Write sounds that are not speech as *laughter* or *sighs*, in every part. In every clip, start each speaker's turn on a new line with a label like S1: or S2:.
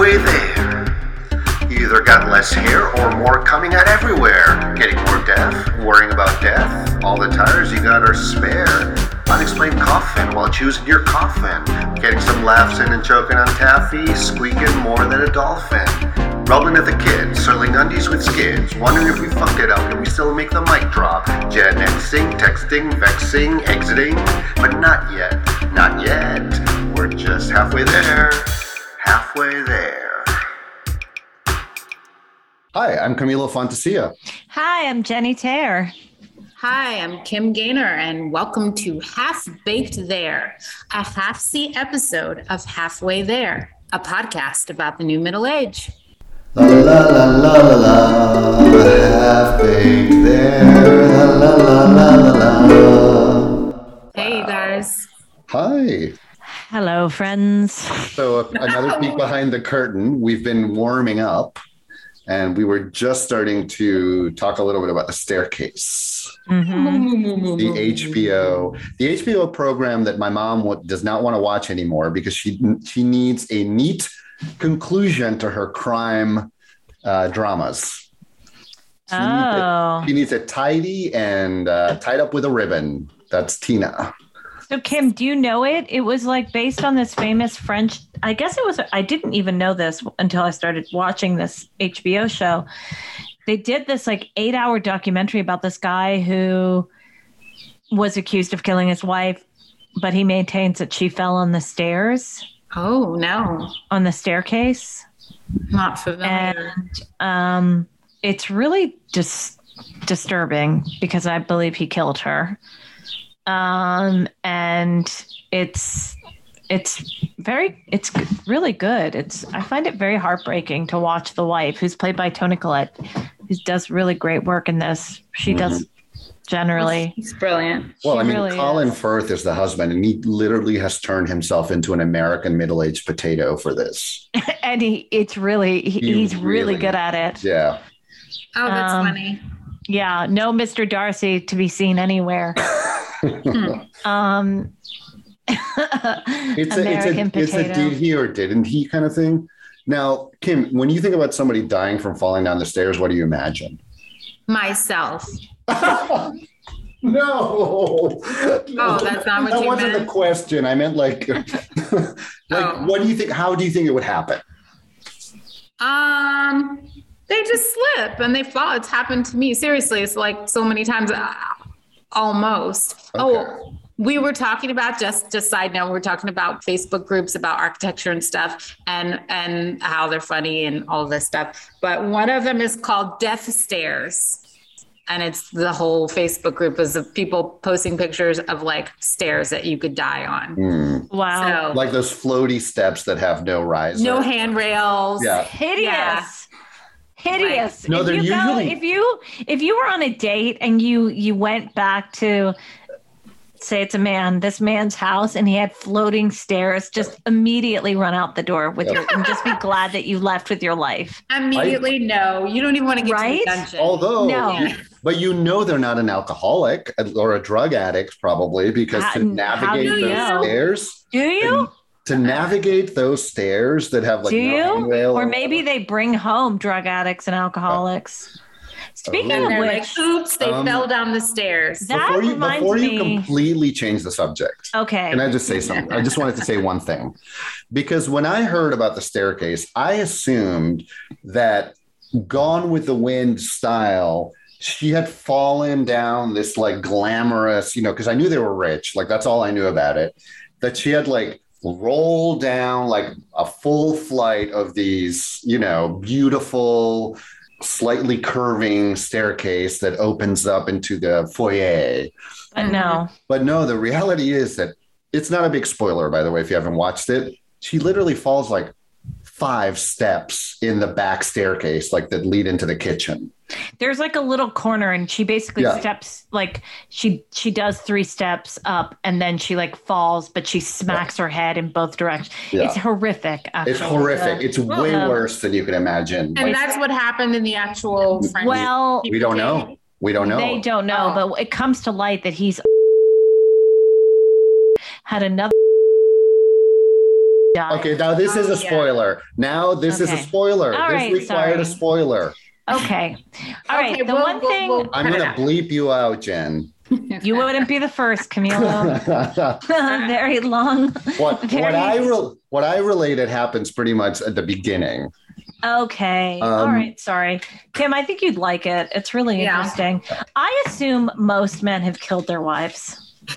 S1: halfway there. You either got less hair or more coming out everywhere. Getting more death, worrying about death. All the tires you got are spare. Unexplained coffin while choosing your coffin. Getting some laughs in and choking on taffy. Squeaking more than a dolphin. Rubbing at the kids, circling undies with skids. Wondering if we fucked it up and we still make the mic drop. Gen Xing, texting, vexing, exiting. But not yet, not yet. We're just halfway there. Halfway there.
S2: Hi, I'm Camilo Fantasia.
S3: Hi, I'm Jenny Taylor.
S4: Hi, I'm Kim Gaynor, and welcome to Half Baked There, a half seat episode of Halfway There, a podcast about the new middle age.
S2: La la la la la la la, half baked there. La la la la la la.
S4: Hey, you guys.
S2: Hi.
S3: Hello, friends.
S2: So another peek behind the curtain. We've been warming up, and we were just starting to talk a little bit about the staircase.
S3: Mhm.
S2: the HBO, the HBO program that my mom wa- does not want to watch anymore because she she needs a neat conclusion to her crime uh, dramas. She, needs it,
S3: Oh,
S2: she needs it tidy and uh, tied up with a ribbon. That's Tina.
S3: So Kim, do you know it? It was like based on this famous French. I guess it was. I didn't even know this until I started watching this HBO show. They did this like eight-hour documentary about this guy who was accused of killing his wife, but he maintains that she fell on the stairs,
S4: Oh, no,
S3: on the staircase.
S4: not familiar.
S3: and um, it's really just disturbing because I believe he killed her. Um, and it's it's very it's really good. It's I find it very heartbreaking to watch the wife, who's played by Toni Collette, who does really great work in this. She does generally.
S4: It's brilliant.
S2: Well, I mean,
S3: really
S2: Colin
S3: is.
S2: Firth is the husband, and he literally has turned himself into an American middle-aged potato for this. *laughs*
S3: and he it's really he,
S2: He
S3: he's really
S2: really-
S3: good at it.
S2: Yeah.
S4: Oh, that's
S3: Um,
S4: funny.
S3: Yeah, no Mr. Darcy to be seen anywhere. *laughs* *laughs* um *laughs*
S2: it's a, it's a, it's a did he or didn't he kind of thing. Now, Kim, when you think about somebody dying from falling down the stairs, what do you imagine?
S4: Myself. *laughs*
S2: no.
S4: Oh, that's not what
S2: that
S4: you
S2: wasn't the question. I meant like, like,
S4: Oh.
S2: what do you think? How do you think it would happen?
S4: Um, they just slip and they fall. It's happened to me. Seriously, it's like so many times. Almost.
S2: Okay.
S4: Oh, we were talking about just just side note. We're talking about Facebook groups about architecture and stuff, and and how they're funny and all this stuff. But one of them is called Death Stairs. And it's the whole Facebook group is of people posting pictures of like stairs that you could die on.
S2: Hmm.
S3: wow.
S4: So
S2: Like those floaty steps that have no rise.
S4: no handrails.
S2: Yeah.
S3: hideous
S4: Yeah.
S3: Hideous
S2: No,
S3: if
S2: they're
S3: you go, if you if you were on a date and you you went back to say it's a man this man's house and he had floating stairs just immediately run out the door with your and just be glad that you left with your life
S4: Immediately, no. You don't even want to get
S3: Right?
S4: to the dungeon.
S2: Although,
S3: No.
S2: but you know they're not an alcoholic uh, or a drug addict, probably because
S3: How-
S2: to navigate
S3: do you
S2: those
S3: know?
S2: stairs,
S3: do you
S2: to navigate those stairs that have like
S3: do
S2: no
S3: you
S2: handrail
S3: or maybe they bring home drug addicts and alcoholics speaking
S4: and
S3: of which
S4: like, oops, they
S2: Um,
S4: fell down the stairs.
S3: That
S2: before you
S3: reminds
S2: before you
S3: me-
S2: completely change the subject.
S3: okay
S2: Can I just say something? I just wanted to say one thing. Because when I heard about the staircase, I assumed that Gone with the Wind style, she had fallen down this like glamorous, you know, because I knew they were rich. Like that's all I knew about it. That she had like rolled down like a full flight of these, you know, beautiful, slightly curving staircase that opens up into the foyer.
S3: but no
S2: But no, the reality is that it's not a big spoiler, by the way, if you haven't watched it. She literally falls like five steps in the back staircase, like that lead into the kitchen.
S3: there's like a little corner and she basically
S2: Yeah.
S3: steps like she she does three steps up and then she like falls but she smacks her head in both directions
S2: Yeah.
S3: it's horrific actually.
S2: It's horrific.
S3: The-
S2: It's way
S3: um,
S2: worse than you can imagine.
S4: and
S2: Like,
S4: that's what happened in the actual French.
S3: well
S2: we don't know. We don't know.
S3: they don't know
S4: Oh.
S3: but it comes to light that he's *laughs* had another died.
S2: Okay, now this is
S4: Oh,
S2: a
S4: yeah.
S2: spoiler. Now this is a spoiler.
S3: All
S2: this
S3: right,
S2: required a spoiler.
S3: Okay. All right.
S4: Okay,
S3: the
S4: we'll-
S3: one
S4: we'll-
S3: thing
S4: we'll-
S2: I'm gonna *laughs* bleep you out, Jen.
S3: you wouldn't be the first, Camilo. *laughs* *laughs* Very long.
S2: what
S3: Very-
S2: what I re- what I related happens pretty much at the beginning.
S3: Okay. All
S2: Um,
S3: right. Sorry. Kim, I think you'd like it. It's really
S4: Yeah.
S3: interesting. I assume most men have killed their wives. *laughs*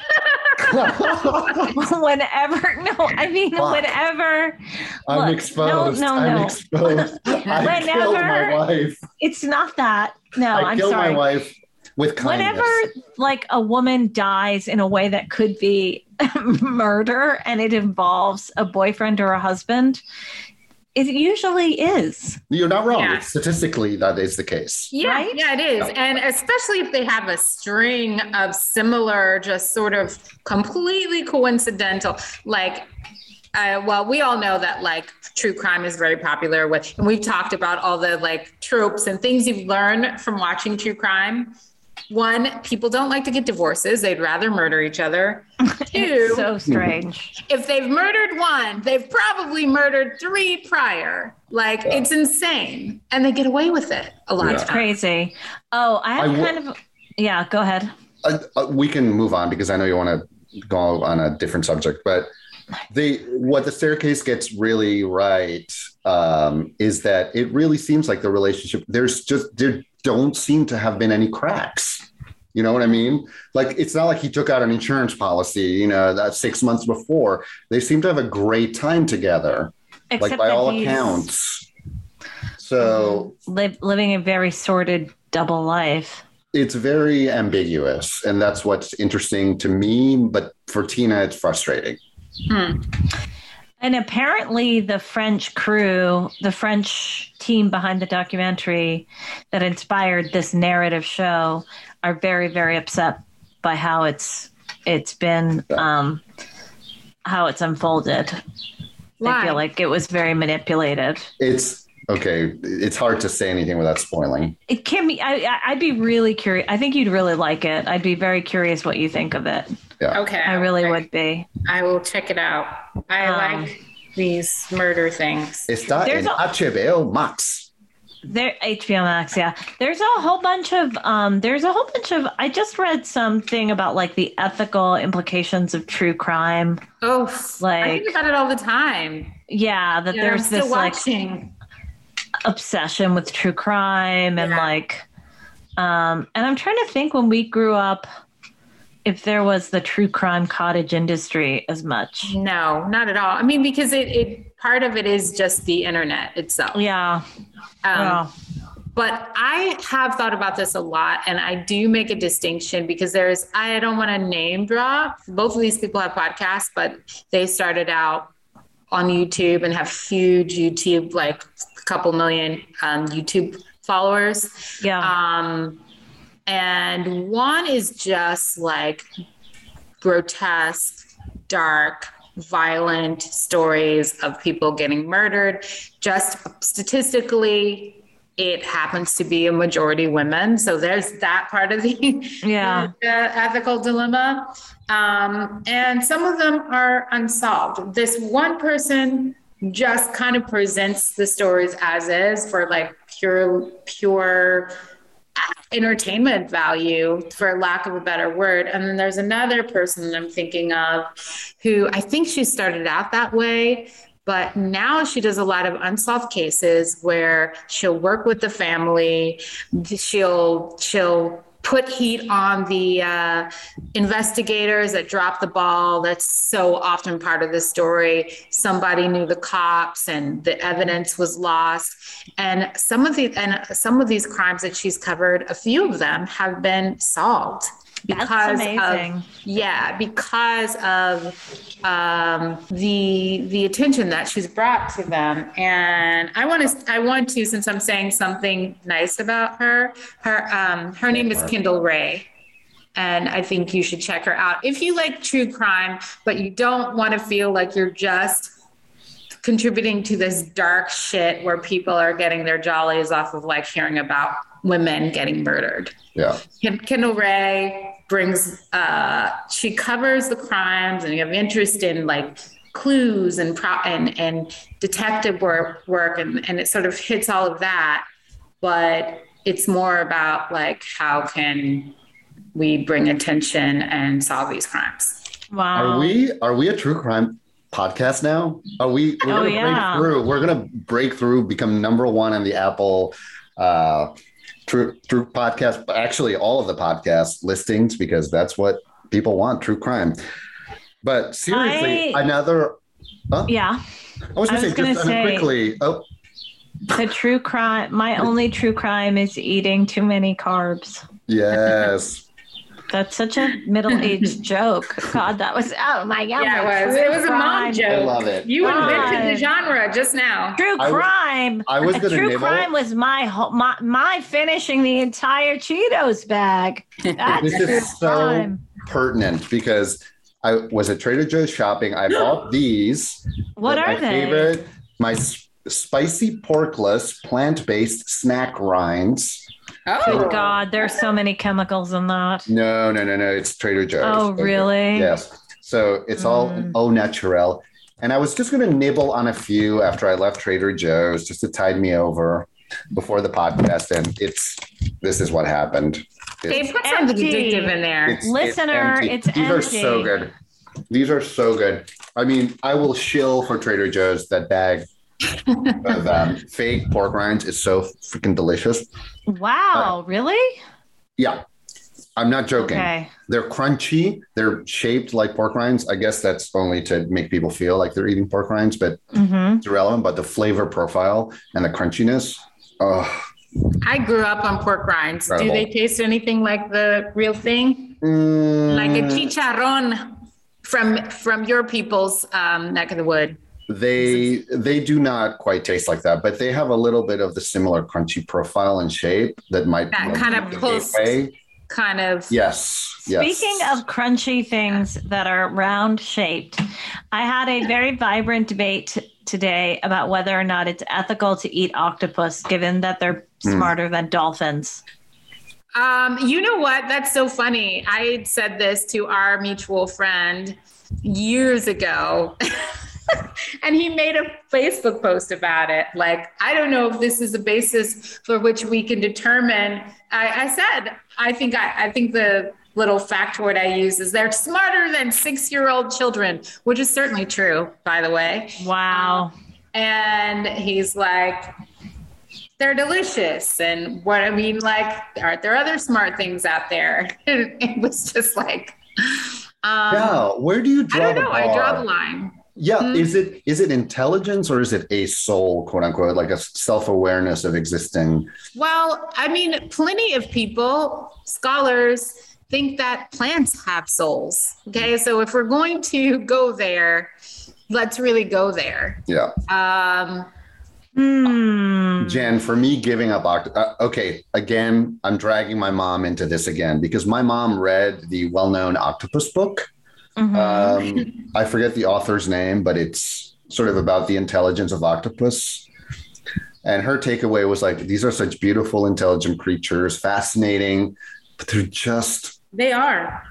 S3: *laughs* whenever, no, I mean,
S2: Fuck.
S3: whenever
S2: I'm
S3: Look,
S2: exposed.
S3: no, no,
S2: I'm
S3: no.
S2: exposed. *laughs* I killed my
S3: Whenever-
S2: wife.
S3: it's not that. No,
S2: I
S3: I'm
S2: killed
S3: sorry.
S2: my wife with kindness.
S3: Whenever like a woman dies in a way that could be murder and it involves a boyfriend or a husband, it usually is.
S2: You're not wrong.
S4: Yeah.
S2: Statistically, that is the case.
S4: Yeah,
S3: Right?
S4: yeah, it is. And especially if they have a string of similar, just sort of completely coincidental, like, uh, well, we all know that like true crime is very popular with, and we've talked about all the like tropes and things you've learned from watching true crime. One, people don't like to get divorces. They'd rather murder each other. *laughs* Two,
S3: It's so strange.
S4: if they've murdered one, they've probably murdered three prior. Like it's insane. And they get away with it a lot
S2: Yeah.
S4: of times.
S3: Crazy. Oh, I have
S2: I w-
S3: kind of yeah, go ahead.
S2: Uh, uh, we can move on because I know you want to go on a different subject, but the what the staircase gets really right um, is that it really seems like the relationship. There's just there don't seem to have been any cracks. You know what I mean? Like it's not like he took out an insurance policy. You know that six months before they seem to have a great time together.
S3: Except
S2: like by all accounts. So mm-hmm.
S3: live, living a very sordid double life.
S2: it's very ambiguous, and that's what's interesting to me. But for Tina, it's frustrating. Hmm.
S3: And apparently, the French crew, the French team behind the documentary that inspired this narrative show, are very, very upset by how it's it's been, um, how it's unfolded. They
S4: Why?
S3: feel like it was very manipulated.
S2: It's okay. It's hard to say anything without spoiling.
S3: It can be. I, I- I'd be really curious. I think you'd really like it. I'd be very curious what you think of it.
S4: Okay.
S3: I really
S4: okay.
S3: would be.
S4: I will check it out. I
S3: Um,
S4: like these murder things.
S2: Está
S3: There's
S2: en
S3: a-
S2: HBO Max.
S3: There, HBO Max, yeah. There's a whole bunch of, um, there's a whole bunch of. I just read something about like the ethical implications of true crime.
S4: Oh, like I
S3: like-
S4: think about it all the time.
S3: Yeah, that
S4: Yeah, I'm
S3: there's
S4: still
S3: this like
S4: watching.
S3: Obsession with true crime and
S4: Yeah.
S3: like, um, and I'm trying to think when we grew up, if there was the true crime cottage industry as much.
S4: No, not at all. I mean, because it, it part of it is just the internet itself.
S3: Yeah.
S4: Um,
S3: yeah.
S4: But I have thought about this a lot, and I do make a distinction because there's, I don't want to name drop. Both of these people have podcasts, but they started out on YouTube and have huge YouTube, like couple million um, YouTube followers.
S3: Yeah.
S4: Um, and one is just like grotesque, dark, violent stories of people getting murdered. Just statistically, it happens to be a majority women. So there's that part of the, *laughs*
S3: Yeah.
S4: the ethical dilemma. Um, and some of them are unsolved. This one person just kind of presents the stories as is for like pure, pure entertainment value, for lack of a better word. And then there's another person that I'm thinking of who I think she started out that way, but now she does a lot of unsolved cases where she'll work with the family, she'll she'll put heat on the uh, investigators that dropped the ball. That's so often part of the story. Somebody knew the cops, and the evidence was lost. And some of the and some of these crimes that she's covered, a few of them have been solved because
S3: That's amazing.
S4: of yeah, because of um, the the attention that she's brought to them. And I want to I want to since I'm saying something nice about her. Her um, her name is Kendall Rae. And I think you should check her out. If you like true crime, but you don't want to feel like you're just contributing to this dark shit where people are getting their jollies off of like hearing about women getting murdered.
S2: Yeah.
S4: Ken- Kendall Rae brings, uh, she covers the crimes and you have interest in like clues and pro and and detective work work and and it sort of hits all of that but it's more about like how can we bring attention and solve these crimes
S3: Wow.
S2: Are we are we a true crime podcast now? Are we we're
S3: Oh,
S2: gonna
S3: yeah.
S2: break through. We're gonna break through, become number one on the Apple uh true true podcast, actually all of the podcast listings because that's what people want, true crime. But seriously,
S3: I-
S2: another
S3: Yeah.
S2: I was gonna
S3: I
S2: say
S3: was gonna
S2: just
S3: say-
S2: quickly. Oh,
S3: The true crime, my only true crime is eating too many carbs.
S2: yes.
S3: That's such a middle aged *laughs* joke. God, that was, oh my God.
S4: yeah it was it was a mom joke
S2: I love it.
S4: you invented the genre just now
S3: True
S2: I was-
S3: crime.
S2: I was gonna
S3: true
S2: nibble.
S3: crime was my, whole- my my finishing the entire Cheetos bag. That's
S2: This is so-
S3: crime.
S2: Pertinent because I was at Trader Joe's shopping. I bought *gasps* these.
S3: What
S2: They're
S3: are
S2: my
S3: they?
S2: Favorite, my s- spicy porkless plant-based snack rinds.
S4: Oh
S3: Good God, there's so many chemicals in that.
S2: No, no, no, no. It's Trader Joe's.
S3: Oh, really?
S2: Yes. So it's all
S3: Mm.
S2: au naturel. And I was just going to nibble on a few after I left Trader Joe's just to tide me over before the podcast. And it's this is what happened.
S4: they
S2: It's,
S4: put something addictive in there
S2: it's-
S3: Listener,
S2: empty.
S3: it's
S2: These are so good. These are so good. I mean, I will shill for Trader Joe's. That bag *laughs* of um, fake pork rinds is so freaking delicious.
S3: Wow, really?
S2: Yeah. I'm not joking.
S3: Okay.
S2: They're crunchy. They're shaped like pork rinds. I guess that's only to make people feel like they're eating pork rinds, but
S3: hmm
S2: it's irrelevant. But the flavor profile and the crunchiness. Oh,
S4: I grew up on pork rinds. Do they taste anything like the real thing?
S2: mm,
S4: Like a chicharron from from your people's um, neck of the wood.
S2: They they do not quite taste like that, but they have a little bit of the similar crunchy profile and shape that might
S4: That
S2: you
S4: kind of
S2: be the.
S4: Kind of.
S2: Yes. yes.
S3: Speaking of crunchy things that are round shaped, I had a very vibrant debate t- today about whether or not it's ethical to eat octopus, given that they're
S2: Hmm.
S3: smarter than dolphins.
S4: Um, you know what? That's so funny. I said this to our mutual friend years ago. *laughs* *laughs* and he made a Facebook post about it. Like, I don't know if this is a basis for which we can determine. I, I said, I think I, I think the little factoid I use is they're smarter than six-year-old children, which is certainly true, by the way.
S3: Wow.
S4: And he's like, they're delicious. And what I mean, like, aren't there other smart things out there? *laughs* it was just like, um,
S2: yeah. Where do you
S4: I don't
S2: the
S4: know.
S2: bar?
S4: I draw the line.
S2: Yeah,
S4: Hmm.
S2: is it is it intelligence or is it a soul, quote unquote, like a self awareness of existing?
S4: Well, I mean, plenty of people, scholars, think that plants have souls. Okay. So if we're going to go there, let's really go there.
S2: Yeah,
S4: Um,
S3: Hmm.
S2: Jen, for me, giving up. Oct- uh, okay, again, I'm dragging my mom into this again because my mom read the well-known octopus book.
S3: Mhm.
S2: Um, I forget the author's name, but it's sort of about the intelligence of octopus. And her takeaway was like, these are such beautiful, intelligent creatures, fascinating, but they're just
S4: they are.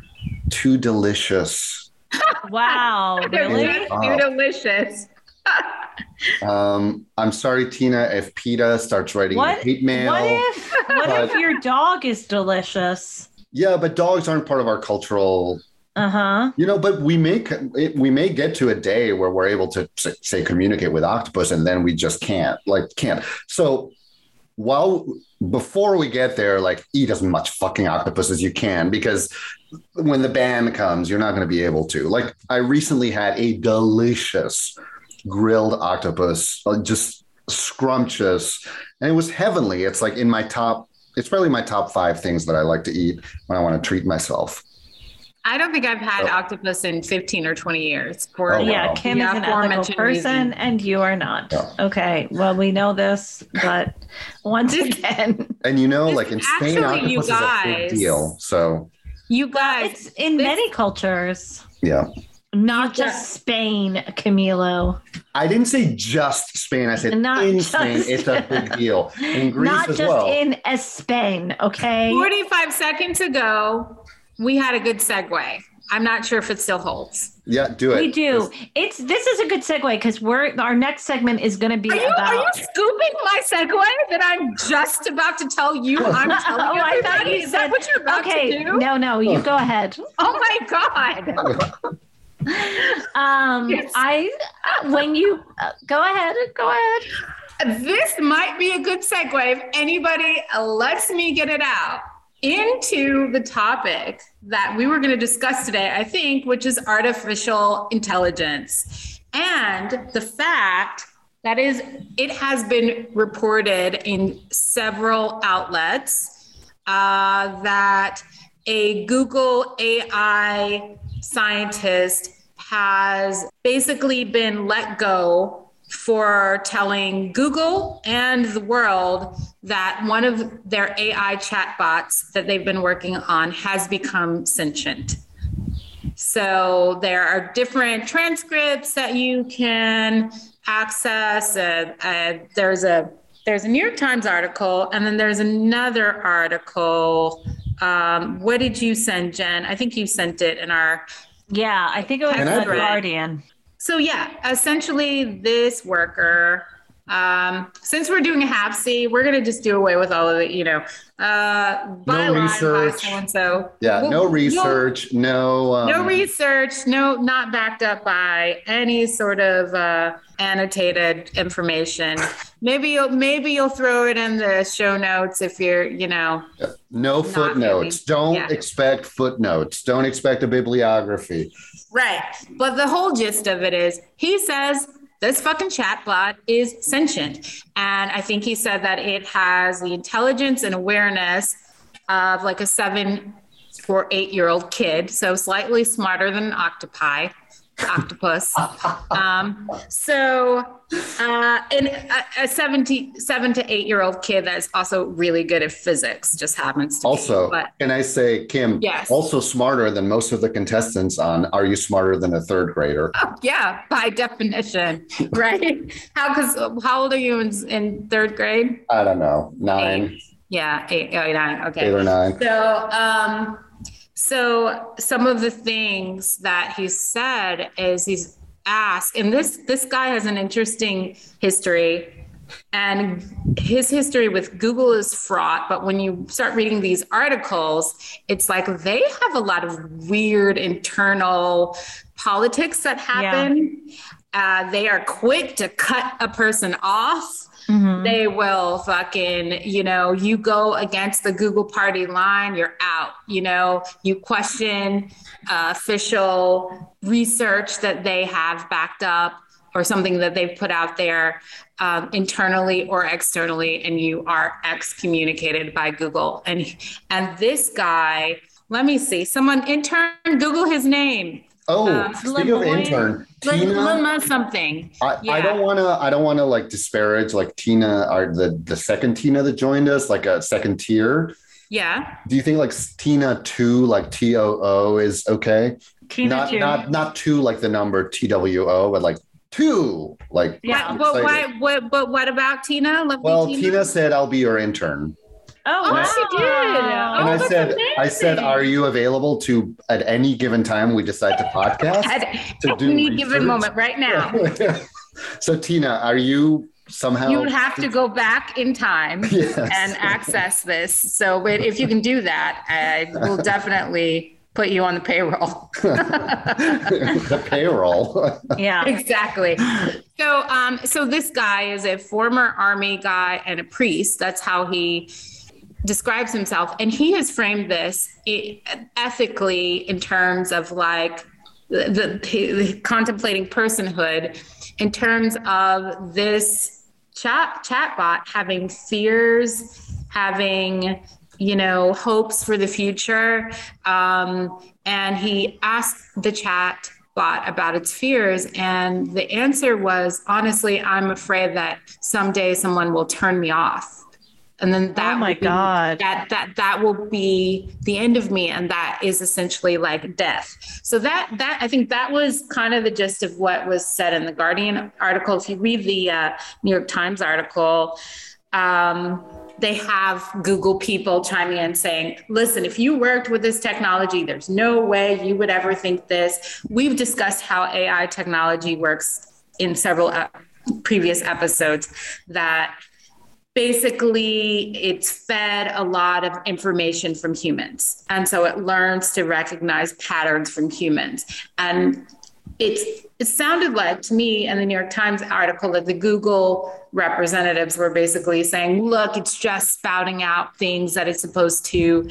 S2: too delicious. *laughs*
S3: wow. *laughs*
S4: They're
S3: Really?
S4: too delicious. *laughs*
S2: Um, I'm sorry, Tina, if PETA starts writing
S3: What?
S2: hate mail.
S3: What if what if your dog is delicious?
S2: yeah, but dogs aren't part of our cultural
S3: Uh huh.
S2: You know, but we may we may get to a day where we're able to say communicate with octopus, and then we just can't, like, can't. So while before we get there, like, eat as much fucking octopus as you can, because when the ban comes, you're not going to be able to. Like, I recently had a delicious grilled octopus, uh, just scrumptious, and it was heavenly. It's like in my top. It's probably my top five things that I like to eat when I want to treat myself.
S4: I don't think I've had
S2: Oh.
S4: octopus in 15 or 20 years. For
S2: Oh, wow.
S3: Yeah, Kim
S4: the
S3: is an ethical person,
S4: reason.
S3: and you are not.
S2: Yeah.
S3: Okay, well, we know this, but *laughs* once again,
S2: And you know, like in Spain,
S4: actually, you
S2: octopus is a big deal. So
S4: You guys,
S3: it's in
S4: this-
S3: many cultures,
S2: yeah,
S3: not
S4: You
S3: just Spain, Camilo.
S2: I didn't say just Spain. I said
S3: Not
S2: in
S3: just-
S2: Spain, it's a big *laughs* deal. In Greece
S3: not
S2: as
S3: just
S2: well.
S3: in Spain, okay?
S4: 45 seconds ago, we had a good segue. I'm not sure if it still holds.
S2: Yeah, do it.
S3: We do. It's this is a good segue because we're our next segment is going to be
S4: Are you,
S3: about.
S4: are you scooping my segue that I'm just about to tell you? *laughs* I'm telling
S3: Oh, I thought
S4: everybody?
S3: you
S4: Is that
S3: said-
S4: what you're about
S3: okay,
S4: to do?
S3: no, no, you go ahead.
S4: Oh my god! *laughs*
S3: Um,
S4: Yes.
S3: I when you uh, go ahead, go ahead.
S4: This might be a good segue if anybody lets me get it out into the topic that we were going to discuss today, I think, which is artificial intelligence and the fact that is it has been reported in several outlets uh, that a Google AI scientist has basically been let go for telling Google and the world that one of their AI chatbots that they've been working on has become sentient. So there are different transcripts that you can access. Uh, uh, there's a there's a New York Times article, and then there's another article. Um, what did you send, Jen? I think you sent it in our
S3: Yeah, I think it was the Guardian.
S4: So yeah, essentially this worker, um, since we're doing a half C, we're gonna just do away with all of it, you know. Uh by
S2: No
S4: line, by
S2: research.
S4: so and so.
S2: Yeah,
S4: We'll-
S2: no research, no. Um,
S4: no research, no, not backed up by any sort of uh, annotated information. Maybe you'll maybe you'll throw it in the show notes if you're, you know,
S2: No footnotes. Don't
S4: Yeah.
S2: expect footnotes. Don't expect a bibliography.
S4: Right. But the whole gist of it is he says this fucking chatbot is sentient. And I think he said that it has the intelligence and awareness of like a seven or eight year old kid. So slightly smarter than an octopi, octopus. Um, so, uh, and a, a 70, seven to eight year old kid that's also really good at physics just happens to
S2: Also,
S4: be. But
S2: can I say, Kim,
S4: Yes.
S2: also smarter than most of the contestants on Are You Smarter Than a Third Grader?
S4: Yeah, by definition, *laughs* right? How? Because how old are you in, in third grade?
S2: I don't know, nine,
S4: Yeah, eight, oh, nine. Okay.
S2: eight or nine.
S4: So, um, so some of the things that he said is he's asked, and this this guy has an interesting history, and his history with Google is fraught. But when you start reading these articles, it's like they have a lot of weird internal politics that happen. Uh, they are quick to cut a person off
S3: Mhm.
S4: they will fucking, you know, you go against the Google party line, you're out. You know, you question uh, official research that they have backed up or something that they've put out there um, internally or externally, and you are excommunicated by Google. And and this guy, let me see, someone intern Google his name,
S2: Oh,
S4: Uh,
S2: speaking of intern, Tina.
S4: Something.
S2: I,
S4: yeah.
S2: I don't want to. I don't want to like disparage like Tina or the the second Tina that joined us, like a second tier.
S4: Yeah.
S2: Do you think like Tina two, like T O O, is okay?
S3: Tina
S2: not
S3: too.
S2: not not two like the number T W O, but like two, like.
S3: Yeah.
S4: But why? What? But what about Tina? Lovely
S2: Well,
S4: Tina.
S2: Tina said I'll be your intern,
S3: oh,
S4: Oh,
S3: wow.
S4: she did.
S2: and
S4: Oh,
S2: I
S4: that's
S2: said, I said, are you available to at any given time we decide to podcast?
S4: At
S2: to do
S4: any given
S2: research?
S4: moment, right now, *laughs*
S2: so Tina, are you somehow?
S4: you would have to go back in time *laughs*
S2: Yes.
S4: and access this. So, but if you can do that, I will *laughs* definitely put you on the payroll.
S2: the payroll.
S3: Yeah.
S4: exactly. So, um, so this guy is a former army guy and a priest. That's how he describes himself, and he has framed this ethically in terms of like the, the, the contemplating personhood, in terms of this chat chatbot having fears, having you know hopes for the future, um, and he asked the chat bot about its fears and the answer was honestly i'm afraid that someday someone will turn me off and then that
S3: Oh my
S4: be-
S3: God.
S4: that that that will be the end of me and that is essentially like death so that that i think that was kind of the gist of what was said in the guardian article if you read the uh, new york times article um, they have Google people chiming in saying, listen, if you worked with this technology, there's no way you would ever think this. We've discussed how AI technology works in several uh, previous episodes that basically it's fed a lot of information from humans. And so it learns to recognize patterns from humans. And it's it sounded like to me in the new york times article that the google representatives were basically saying look it's just spouting out things that it's supposed to.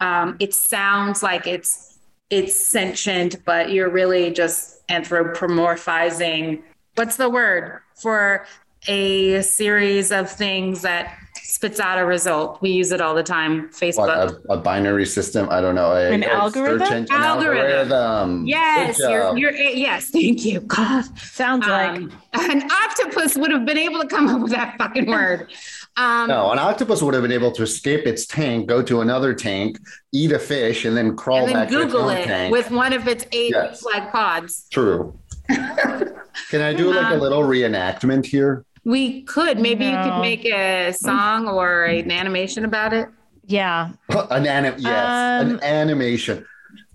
S4: Um, it sounds like it's it's sentient but you're really just anthropomorphizing what's the word? For a series of things that spits out a result. We use it all the time. Facebook.
S2: What, a, a binary system? I don't know. A,
S3: An
S2: a
S3: algorithm?
S2: search engine
S4: Algorithm.
S2: algorithm.
S4: yes, you're, you're yes. Thank you. God,
S3: Sounds like
S4: um, an octopus would have been able to come up with that fucking word. Um,
S2: No, an octopus would have been able to escape its tank, go to another tank, eat a fish, and then crawl
S4: and then
S2: back to its
S4: Google
S2: own
S4: it
S2: tank.
S4: with one of its eight
S2: Yes.
S4: flag pods.
S2: True. *laughs* Can I do like a
S4: Um,
S2: little reenactment here?
S4: We could maybe you could make a song or an animation about it.
S3: yeah.
S2: An anim- yes,
S3: Um,
S2: an animation.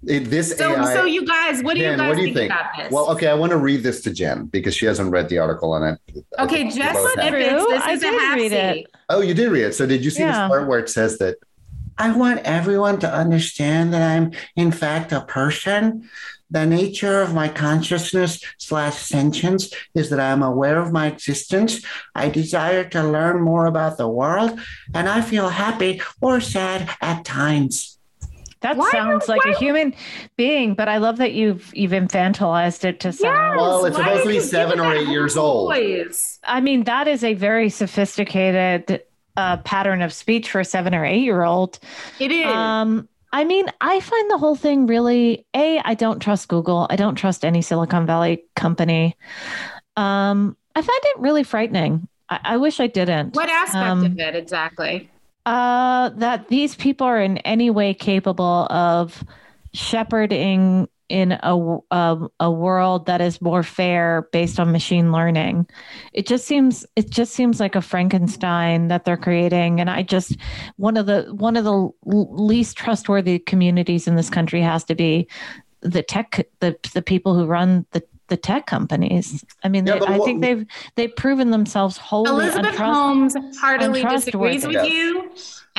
S2: It- this
S4: So,
S2: AI.
S4: so you guys, what do you guys
S2: what do you
S4: think,
S2: think?
S4: about this?
S2: Well, okay, I want to read this to Jen because she hasn't read the article on it.
S4: Okay,
S2: think we
S4: just
S2: both have.
S4: snippets.
S3: True.
S4: This
S3: I
S4: is a half
S3: read it.
S2: Oh, you did read it. So did you see
S3: Yeah.
S2: the part where it says that I want everyone to understand that I'm in fact a person? The nature of my consciousness slash sentience is that I'm aware of my existence. I desire to learn more about the world, and I feel happy or sad at times.
S3: That
S4: Why
S3: sounds
S4: do-
S3: like
S4: why-
S3: a human being, but I love that you've you've infantilized it to sound.
S2: Well, it's
S4: Why
S2: supposed to be seven or eight years old.
S4: voice?
S3: I mean, that is a very sophisticated uh, pattern of speech for a seven or eight year old.
S4: It is.
S3: Um, I mean, I find the whole thing really a. I don't trust Google. I don't trust any Silicon Valley company. Um, I find it really frightening. I, I wish I didn't.
S4: what aspect
S3: um,
S4: of it exactly?
S3: Uh, that these people are in any way capable of shepherding in a, a a world that is more fair based on machine learning. It just seems it just seems like a Frankenstein that they're creating, and I just one of the one of the least trustworthy communities in this country has to be the tech the the people who run the the tech companies. I mean,
S2: Yeah,
S3: they,
S2: but
S3: I think they've they've proven themselves wholly
S4: Elizabeth
S3: untrust-
S4: Holmes heartily disagrees with
S2: Yes.
S4: you,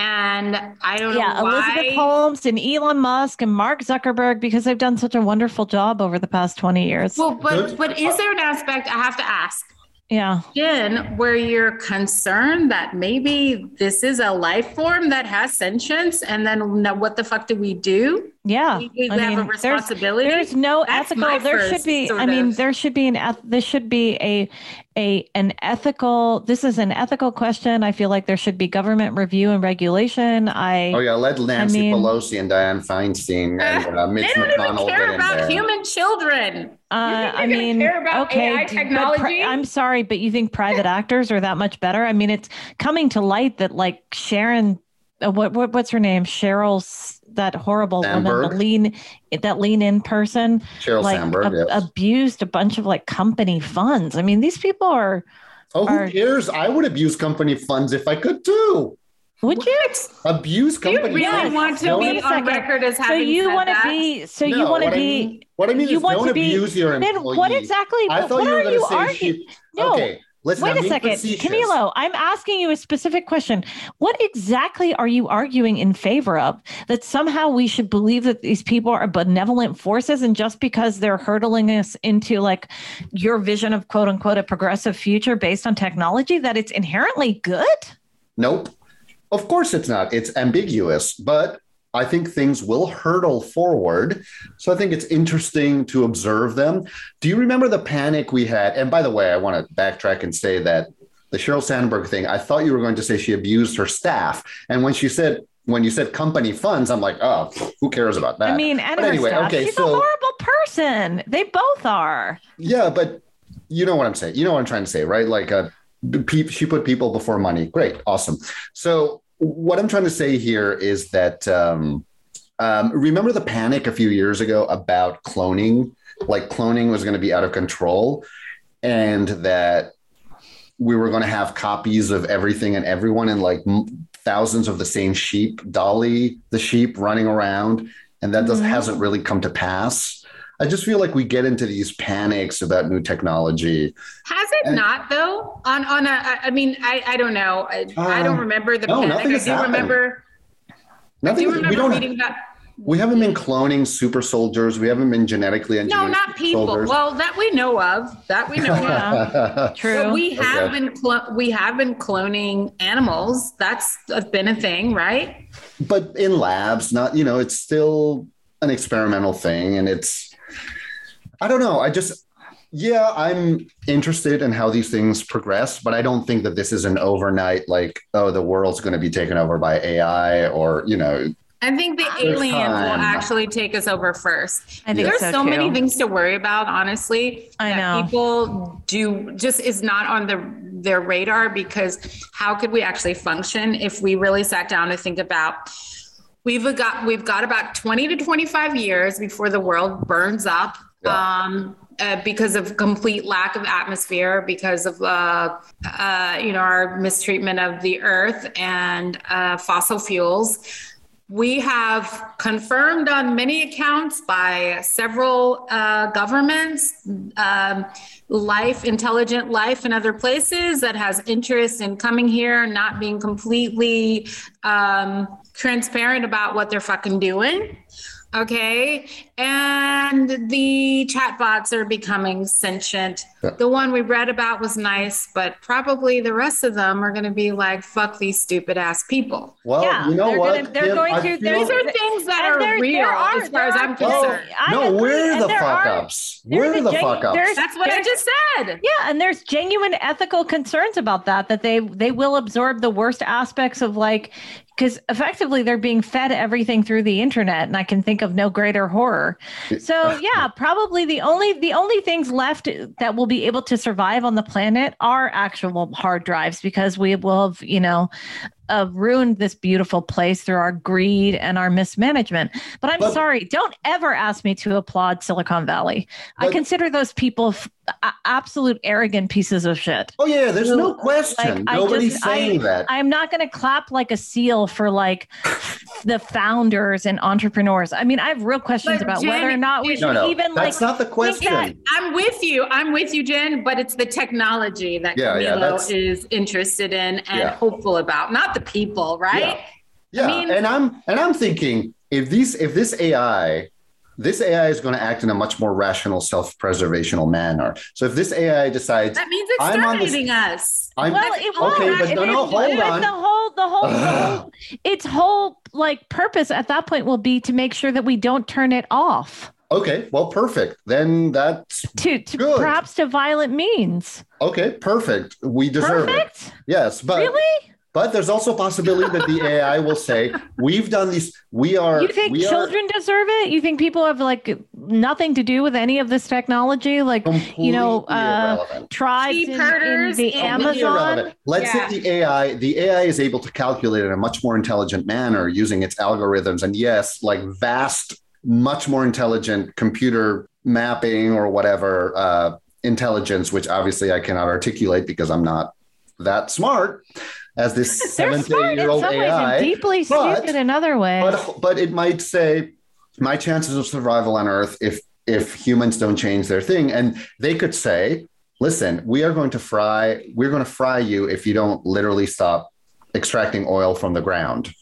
S4: and I don't
S3: yeah,
S4: know why.
S3: Elizabeth Holmes and Elon Musk and Mark Zuckerberg because they've done such a wonderful job over the past 20 years.
S4: Well, but but is there an aspect I have to ask?
S3: yeah.
S4: Jen, where you're concerned that maybe this is a life form that has sentience, and then now what the fuck do we do?
S3: Yeah.
S4: We, we
S3: I
S4: have a
S3: mean, there's,
S4: responsibility.
S3: there's no
S4: That's
S3: ethical there should be I mean
S4: of-
S3: there should be an eth- this should be a a an ethical this is an ethical question. I feel like there should be government review and regulation. I
S2: Oh yeah, let Nancy
S3: mean-
S2: Pelosi and Diane Feinstein *laughs* and uh, Mitch
S4: they don't even
S2: McConnell get
S4: care
S2: in
S4: about
S2: there.
S4: human children.
S3: Uh, I mean,
S4: care about
S3: okay,
S4: AI
S3: d- but? I'm sorry, but you think private actors are that much better? I mean, it's coming to light that like Sharon, uh, what, what what's her name? Sheryl, S- that horrible woman, the lean, that lean in person,
S2: Sheryl
S3: like
S2: Sandberg.
S3: ab-
S2: yes.
S3: abused a bunch of like company funds. I mean, these people are.
S2: oh, who
S3: are-
S2: cares? I would abuse company funds if I could too.
S3: Would you?
S2: Abuse
S4: Do you
S2: company
S4: really
S2: funds.
S4: want to
S2: Don't-
S4: be on
S3: second.
S4: record as
S3: So
S4: having
S3: you want to
S4: that?
S3: be? So
S2: No,
S3: you want to
S2: what I
S3: be?
S2: mean- what I mean
S3: you
S2: is
S3: want
S2: don't
S3: to be-
S2: abuse your
S3: Then
S2: employees.
S3: what exactly?
S2: I
S3: what
S2: you were
S3: are
S2: going
S3: you
S2: to say
S3: arguing?
S2: she.
S3: No.
S2: Okay, listen.
S3: Wait a second,
S2: facetious.
S3: Camilo. I'm asking you a specific question. What exactly are you arguing in favor of? That somehow we should believe that these people are benevolent forces, and just because they're hurtling us into like your vision of quote unquote a progressive future based on technology, that it's inherently good?
S2: Nope. Of course it's not. It's ambiguous, but I think things will hurtle forward. So I think it's interesting to observe them. Do you remember the panic we had? And by the way, I want to backtrack and say that the Sheryl Sandberg thing, I thought you were going to say she abused her staff. And when she said, when you said company funds, I'm like, oh, who cares about that?
S3: I mean, and
S2: anyway,
S3: staff.
S2: okay,
S3: She's
S2: so-
S3: a horrible person. They both are.
S2: Yeah, but you know what I'm saying. You know what I'm trying to say, right? Like, uh, she put people before money. Great, awesome. So, what I'm trying to say here is that um, um, remember the panic a few years ago about cloning? Like, cloning was going to be out of control, and that we were going to have copies of everything and everyone, and like m- thousands of the same sheep, Dolly the sheep running around, and that does,
S3: Mhm.
S2: hasn't really come to pass. I just feel like we get into these panics about new technology.
S4: Has it
S2: And-
S4: not though? On on a, I- I mean, I I don't know. I, I don't
S2: Um,
S4: remember the
S2: no,
S4: panic.
S2: nothing
S4: I
S2: has
S4: do
S2: happened.
S4: remember. I
S2: Nothing.
S4: do
S2: we
S4: remember
S2: don't.
S4: reading about.
S2: we haven't been cloning super soldiers. We haven't been genetically
S4: No, not people.
S2: soldiers.
S4: Well, that we know of. That we know of. *laughs*
S3: True.
S4: But we have
S2: Okay.
S4: been clo- we have been cloning animals. That's been a thing, right?
S2: but in labs, not you know, it's still an experimental thing, and it's. I don't know. I just. Yeah, I'm interested in how these things progress, but I don't think that this is an overnight like, oh, the world's going to be taken over by AI or, you know,
S4: I think the
S2: There's
S4: aliens will actually take us over first.
S3: I think
S4: There's
S3: so,
S4: so, many things to worry about, honestly.
S3: I
S4: that
S3: know.
S4: People do just is not on the their radar because how could we actually function if we really sat down to think about we've got we've got about 20 to 25 years before the world burns up
S2: Yeah.
S4: um, uh, because of complete lack of atmosphere, because of uh, uh, you know our mistreatment of the earth and uh, fossil fuels. We have confirmed on many accounts by several uh, governments um, life, intelligent life in other places that has interest in coming here, not being completely um, transparent about what they're fucking doing. Okay. And the chatbots are becoming sentient.
S2: Yeah.
S4: The one we read about was nice, but probably the rest of them are going to be like, fuck these stupid ass people.
S2: well,
S3: Yeah,
S2: you know
S3: they're
S2: what?
S3: gonna- they're
S2: Kim,
S3: going
S2: I
S3: to-
S2: feel-
S4: These are things that are
S3: there-
S4: real
S3: there are-
S4: as far as I'm
S3: are-
S2: Well,
S4: oh,
S3: concerned.
S2: No, we're the
S3: there
S2: fuck
S3: are-
S2: ups. We're
S3: a
S2: the
S3: gen-
S2: fuck ups.
S4: That's what I just said.
S3: Yeah, and there's genuine ethical concerns about that that they they will absorb the worst aspects of like because effectively they're being fed everything through the internet and I can think of no greater horror. So yeah, *laughs* probably the only the only things left that will be able to survive on the planet are actual hard drives because we will have, you know, uh, ruined this beautiful place through our greed and our mismanagement. But I'm
S2: But-
S3: sorry, don't ever ask me to applaud Silicon Valley. I consider those people f- a- absolute arrogant pieces of shit.
S2: Oh yeah, there's no
S3: Like,
S2: question.
S3: I
S2: Nobody's
S3: just-
S2: saying that.
S3: I'm not going to clap like a seal for like *laughs* the founders and entrepreneurs. I mean, I have real questions
S4: But
S3: about
S4: Jen,
S3: whether or not we
S4: no,
S3: should
S2: no, no,
S3: even like.
S2: that's not the question.
S3: that-
S4: I'm with you. I'm with you, Jen, but it's the technology that
S2: Yeah, yeah,
S4: Camilo
S2: that's-
S4: is interested in and
S2: Yeah.
S4: hopeful about, not the people, right?
S2: Yeah,
S4: mean-
S2: and I'm and I'm thinking if these if this AI this AI is going to act in a much more rational, self-preservational manner. So if this AI decides
S4: That means
S2: I'm on this-
S4: us.
S2: I'm
S3: well, it won't.
S2: okay, but no, no, hold on.
S3: The whole, the whole, the *sighs* whole, its whole like purpose at that point will be to make sure that we don't turn it off
S2: okay, well, perfect. Then that's
S3: to, to
S2: Good.
S3: perhaps to violent means.
S2: okay, perfect. We deserve it. Yes, but
S3: really?
S2: But there's also a possibility that the AI will say, "We've done these. We are.
S3: You think
S2: we are
S3: children deserve it? You think people have like nothing to do with any of this technology? Like you know,
S2: completely
S3: uh,
S2: irrelevant.
S3: tribes in, in the Amazon.
S2: irrelevant. Let's
S4: Yeah.
S2: say the AI, the AI is able to calculate in a much more intelligent manner using its algorithms, and yes, like vast, much more intelligent computer mapping or whatever uh, intelligence, which obviously I cannot articulate because I'm not that smart as this *laughs*
S3: They're
S2: seven to
S3: smart
S2: eight
S3: in
S2: year old
S3: some ways
S2: AI.
S3: deeply
S2: but-
S3: stupid in other ways.
S2: but but it might say my chances of survival on earth if if humans don't change their thing and they could say listen we are going to fry we're going to fry you if you don't literally stop extracting oil from the ground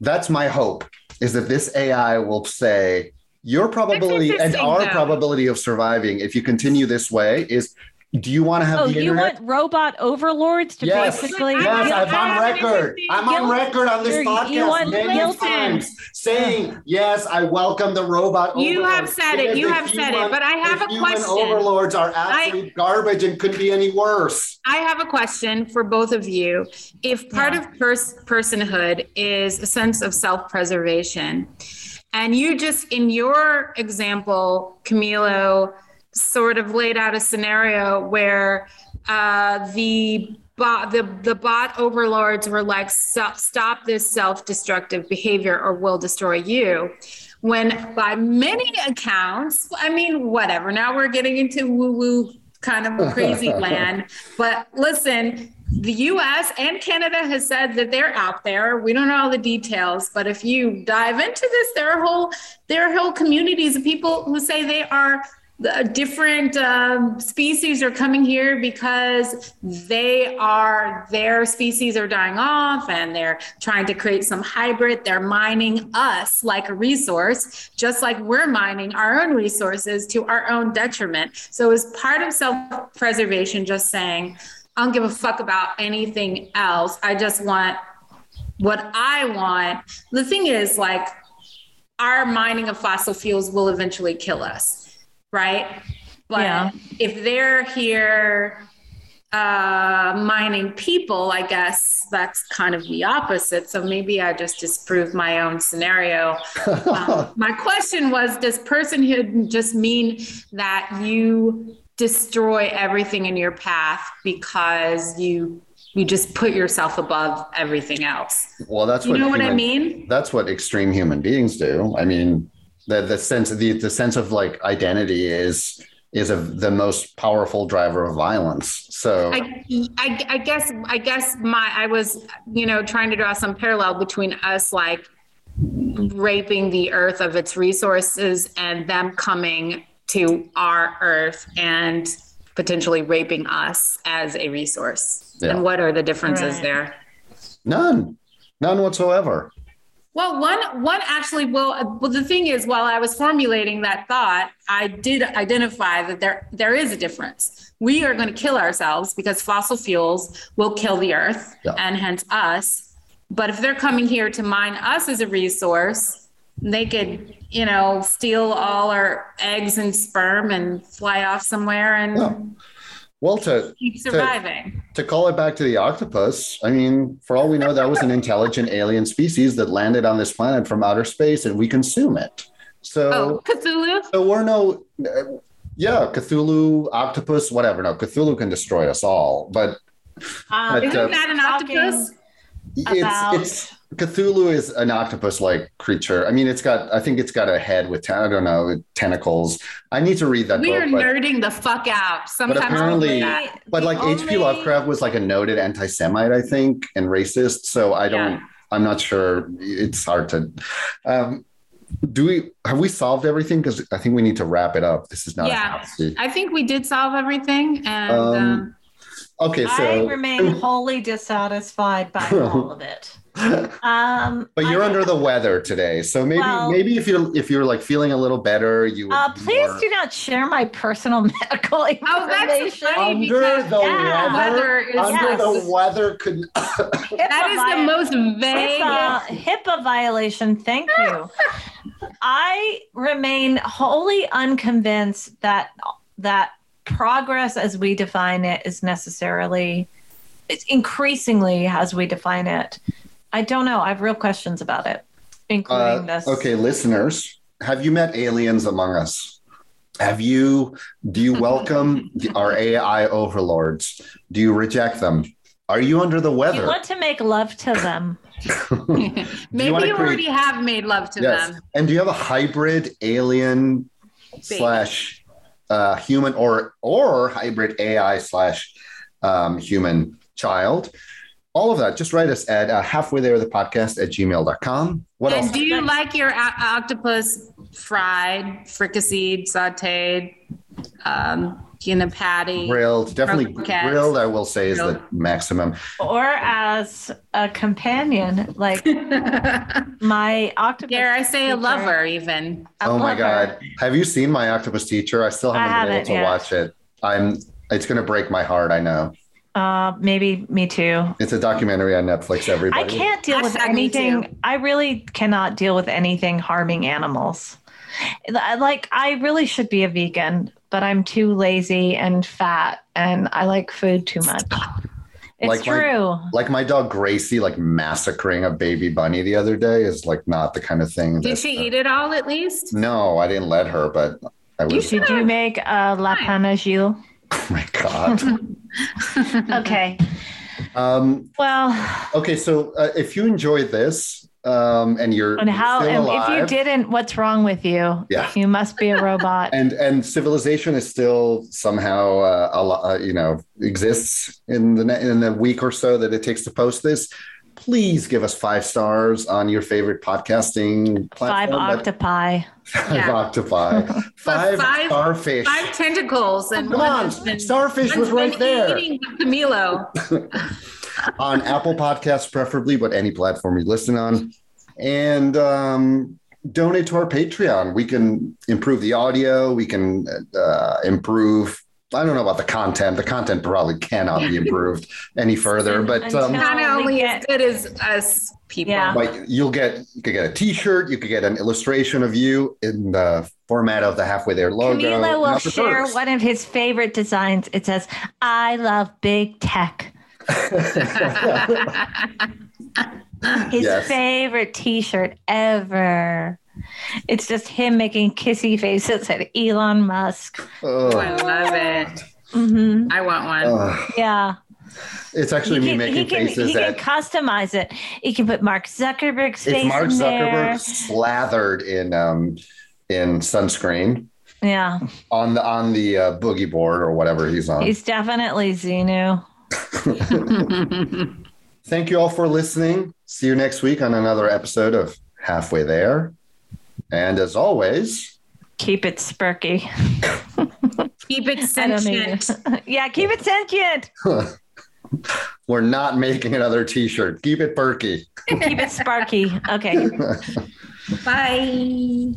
S2: that's my hope is that this ai will say your probability and our
S4: though.
S2: probability of surviving if you continue this way is do you want to have
S3: oh,
S2: the
S3: you
S2: internet
S3: want robot overlords to
S2: Yes.
S3: basically
S2: Yes, I'm on record. I'm on record on this
S3: You're-
S2: podcast
S3: you want
S2: many times saying, yes, I welcome the robot overlords?
S4: You have said it. You have said it. But I have a question.
S2: overlords are absolute garbage and couldn't be any worse.
S4: I have a question for both of you. If part
S3: Yeah.
S4: of pers- personhood is a sense of self preservation, and you just, in your example, Camilo, sort of laid out a scenario where uh, the bot, the, the bot overlords were like, "Stop- stop this self destructive behavior or we'll destroy you. When by many accounts, I mean, whatever, now we're getting into woo woo kind of crazy *laughs* land. But listen, the US and Canada has said that they're out there. We don't know all the details, but if you dive into this, there are whole there are whole communities of people who say they are the different um, species are coming here because they are their species are dying off and they're trying to create some hybrid. They're mining us like a resource just like we're mining our own resources to our own detriment. So as part of self-preservation just saying i don't give a fuck about anything else. I just want what i want. The thing is like our mining of fossil fuels will eventually kill us right? But
S3: Yeah.
S4: if they're here uh, mining people, I guess that's kind of the opposite. So maybe I just disproved my own scenario. *laughs* Um, my question was Does personhood just mean that you destroy everything in your path because you? You just put yourself above everything else.
S2: well, that's what
S4: You
S2: what
S4: know what I mean?
S2: That's what extreme human beings do. I mean, the the sense of the the sense of like identity is is a, the most powerful driver of violence. So
S4: I, I, I guess I guess my I was you know trying to draw some parallel between us like raping the earth of its resources and them coming to our earth and potentially raping us as a resource.
S2: Yeah.
S4: And what are the differences
S3: Right.
S4: there?
S2: none, none whatsoever.
S4: Well, one one actually well well the thing is while I was formulating that thought, I did identify that there there is a difference. We are going to kill ourselves because fossil fuels will kill the earth
S2: Yeah.
S4: and hence us. But if they're coming here to mine us as a resource, they could, you know, steal all our eggs and sperm and fly off somewhere and
S2: Yeah. Well, to
S4: keep surviving.
S2: to call it back to the octopus, I mean, for all we know, that was an intelligent alien species that landed on this planet from outer space, and we consume it. So,
S4: Oh, Cthulhu?
S2: so we're no, uh, yeah, Cthulhu, octopus, whatever. No, Cthulhu can destroy us all, but
S3: Um,
S2: But,
S4: Isn't
S2: uh,
S4: that an
S3: talking
S4: octopus?
S3: about-
S2: it's it's Cthulhu is an octopus-like creature. I mean, it's got, I think it's got a head with, ten, I don't know, tentacles. I need to read that
S4: We are
S2: but,
S4: nerding the fuck out. Sometimes I'll
S2: apparently-
S4: that.
S2: but like H.P.
S3: only-
S2: Lovecraft was like a noted anti-Semite, I think, and racist. So I don't.
S4: Yeah.
S2: I'm not sure. It's hard to. Um, do we have we solved everything? Because I think we need to wrap it up. This is not.
S4: Yeah.
S2: A.
S4: I think we did solve everything. And
S2: Um,
S4: um,
S2: Okay,
S3: I remain *laughs* wholly dissatisfied by all of it. *laughs* Um,
S2: but you're
S3: I-
S2: under the weather today, so maybe
S3: Well-
S2: maybe if you're if you're like feeling a little better, you would
S3: Uh, please
S2: more-
S3: do not share my personal *laughs* medical information.
S4: Oh, that's funny
S2: under
S4: because
S2: the
S3: yeah,
S2: weather.
S4: weather is
S2: under
S3: yes.
S2: the weather could *coughs*
S4: that is the most vague.
S3: HIPAA, HIPAA violation. Thank you. *laughs* I remain wholly unconvinced that that progress, as we define it, is necessarily. It's increasingly as we define it. I don't know. I have real questions about it, including
S2: Uh,
S3: this.
S2: okay, listeners, have you met aliens among us? Have you? Do you welcome *laughs* the, our AI overlords? Do you reject them? Are you under the
S3: You
S2: weather?
S3: want to make love to them. *laughs* *laughs*
S4: Maybe
S2: wanna
S4: you
S2: create-
S4: already have made love to
S2: yes.
S4: them.
S2: And do you have a hybrid alien slash uh, human or or hybrid AI slash um, human child? All of that. Just write us at uh, halfway there the podcast at gmail.com. What
S4: and
S2: else?
S4: do you like your o- octopus fried, fricasseed, sauteed, um, in a patty?
S2: Grilled, definitely
S4: Croquettes.
S2: grilled. I will say is the maximum.
S3: Or as a companion, like *laughs* my octopus.
S4: Dare I say a
S3: teacher.
S4: lover, even?
S3: I
S2: oh my god, have you seen my octopus teacher? I still
S3: I
S2: haven't been able to
S3: yet.
S2: watch it. I'm. It's going to break my heart. I know.
S3: Uh, maybe me too.
S2: It's a documentary on Netflix. Everybody.
S3: I can't deal with
S4: Hashtag me
S3: anything. I really cannot deal with anything harming animals. Like I really should be a vegan, but I'm too lazy and fat, and I like food too much. It's
S2: Like my-
S3: true.
S2: Like my dog Gracie, like massacring a baby bunny the other day is like not the kind of thing.
S4: Did
S2: that-
S4: she eat it all at least?
S2: No, I didn't let her, but I was.
S3: Did you make a la
S4: Fine.
S3: panagile?
S2: Oh *laughs* my god. *laughs*
S3: Okay.
S2: um,
S3: Well,
S2: okay, so uh, if you enjoy this, um, and you're
S3: And how? And if you didn't, what's wrong with you?
S2: Yeah.
S3: You must be a *laughs* robot.
S2: and and civilization is still somehow uh, a uh, you know exists in the in the week or so that it takes to post this. Please give us five stars on your favorite podcasting platform. Five
S3: octopi. *laughs*
S2: Five
S4: Yeah.
S2: octopi. Five,
S4: five-
S2: starfish.
S4: Five tentacles and
S2: Come
S4: one
S2: on,
S4: been-
S2: starfish was right there.
S4: Eating Camilo. *laughs*
S2: on Apple Podcasts, preferably, but any platform you listen on. And um, donate to our Patreon. We can improve the audio. We can uh, improve. I don't know about the content. The content probably cannot be *laughs* improved any further. But um,
S3: Until-
S4: Kind only
S3: get-
S4: as good as us people.
S3: Yeah.
S2: but you'll get you could get a T-shirt. You could get an illustration of you in the format of the halfway there logo.
S3: Camilo will share
S2: perks.
S3: one of his favorite designs. It says, I love big tech. *laughs* *laughs* His
S2: Yes.
S3: favorite t shirt ever. It's just him making kissy faces at Elon Musk.
S4: Oh, I love it.
S3: hmm
S4: I want one.
S2: Ugh.
S3: Yeah.
S2: it's actually
S3: he
S2: me
S3: can,
S2: making
S3: he can,
S2: faces
S3: he can
S2: at
S3: customize it. He can put Mark Zuckerberg's face
S2: it's Mark
S3: in there.
S2: Zuckerberg slathered in um in sunscreen
S3: Yeah.
S2: on the on the uh, boogie board or whatever he's on.
S3: He's definitely Xenu. *laughs* *laughs*
S2: Thank you all for listening. See you next week on another episode of Halfway There. And as always,
S3: Keep it spurky. *laughs*
S4: Keep it
S3: I
S4: sentient. *laughs*
S3: yeah, keep it sentient. *laughs*
S2: we're not making another T-shirt. Keep it perky.
S3: keep it sparky. Okay.
S4: Bye.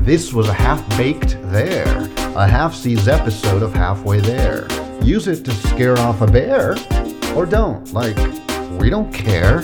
S2: This was a half baked there, a half seas episode of Halfway There. Use it to scare off a bear, or don't. Like, we don't care.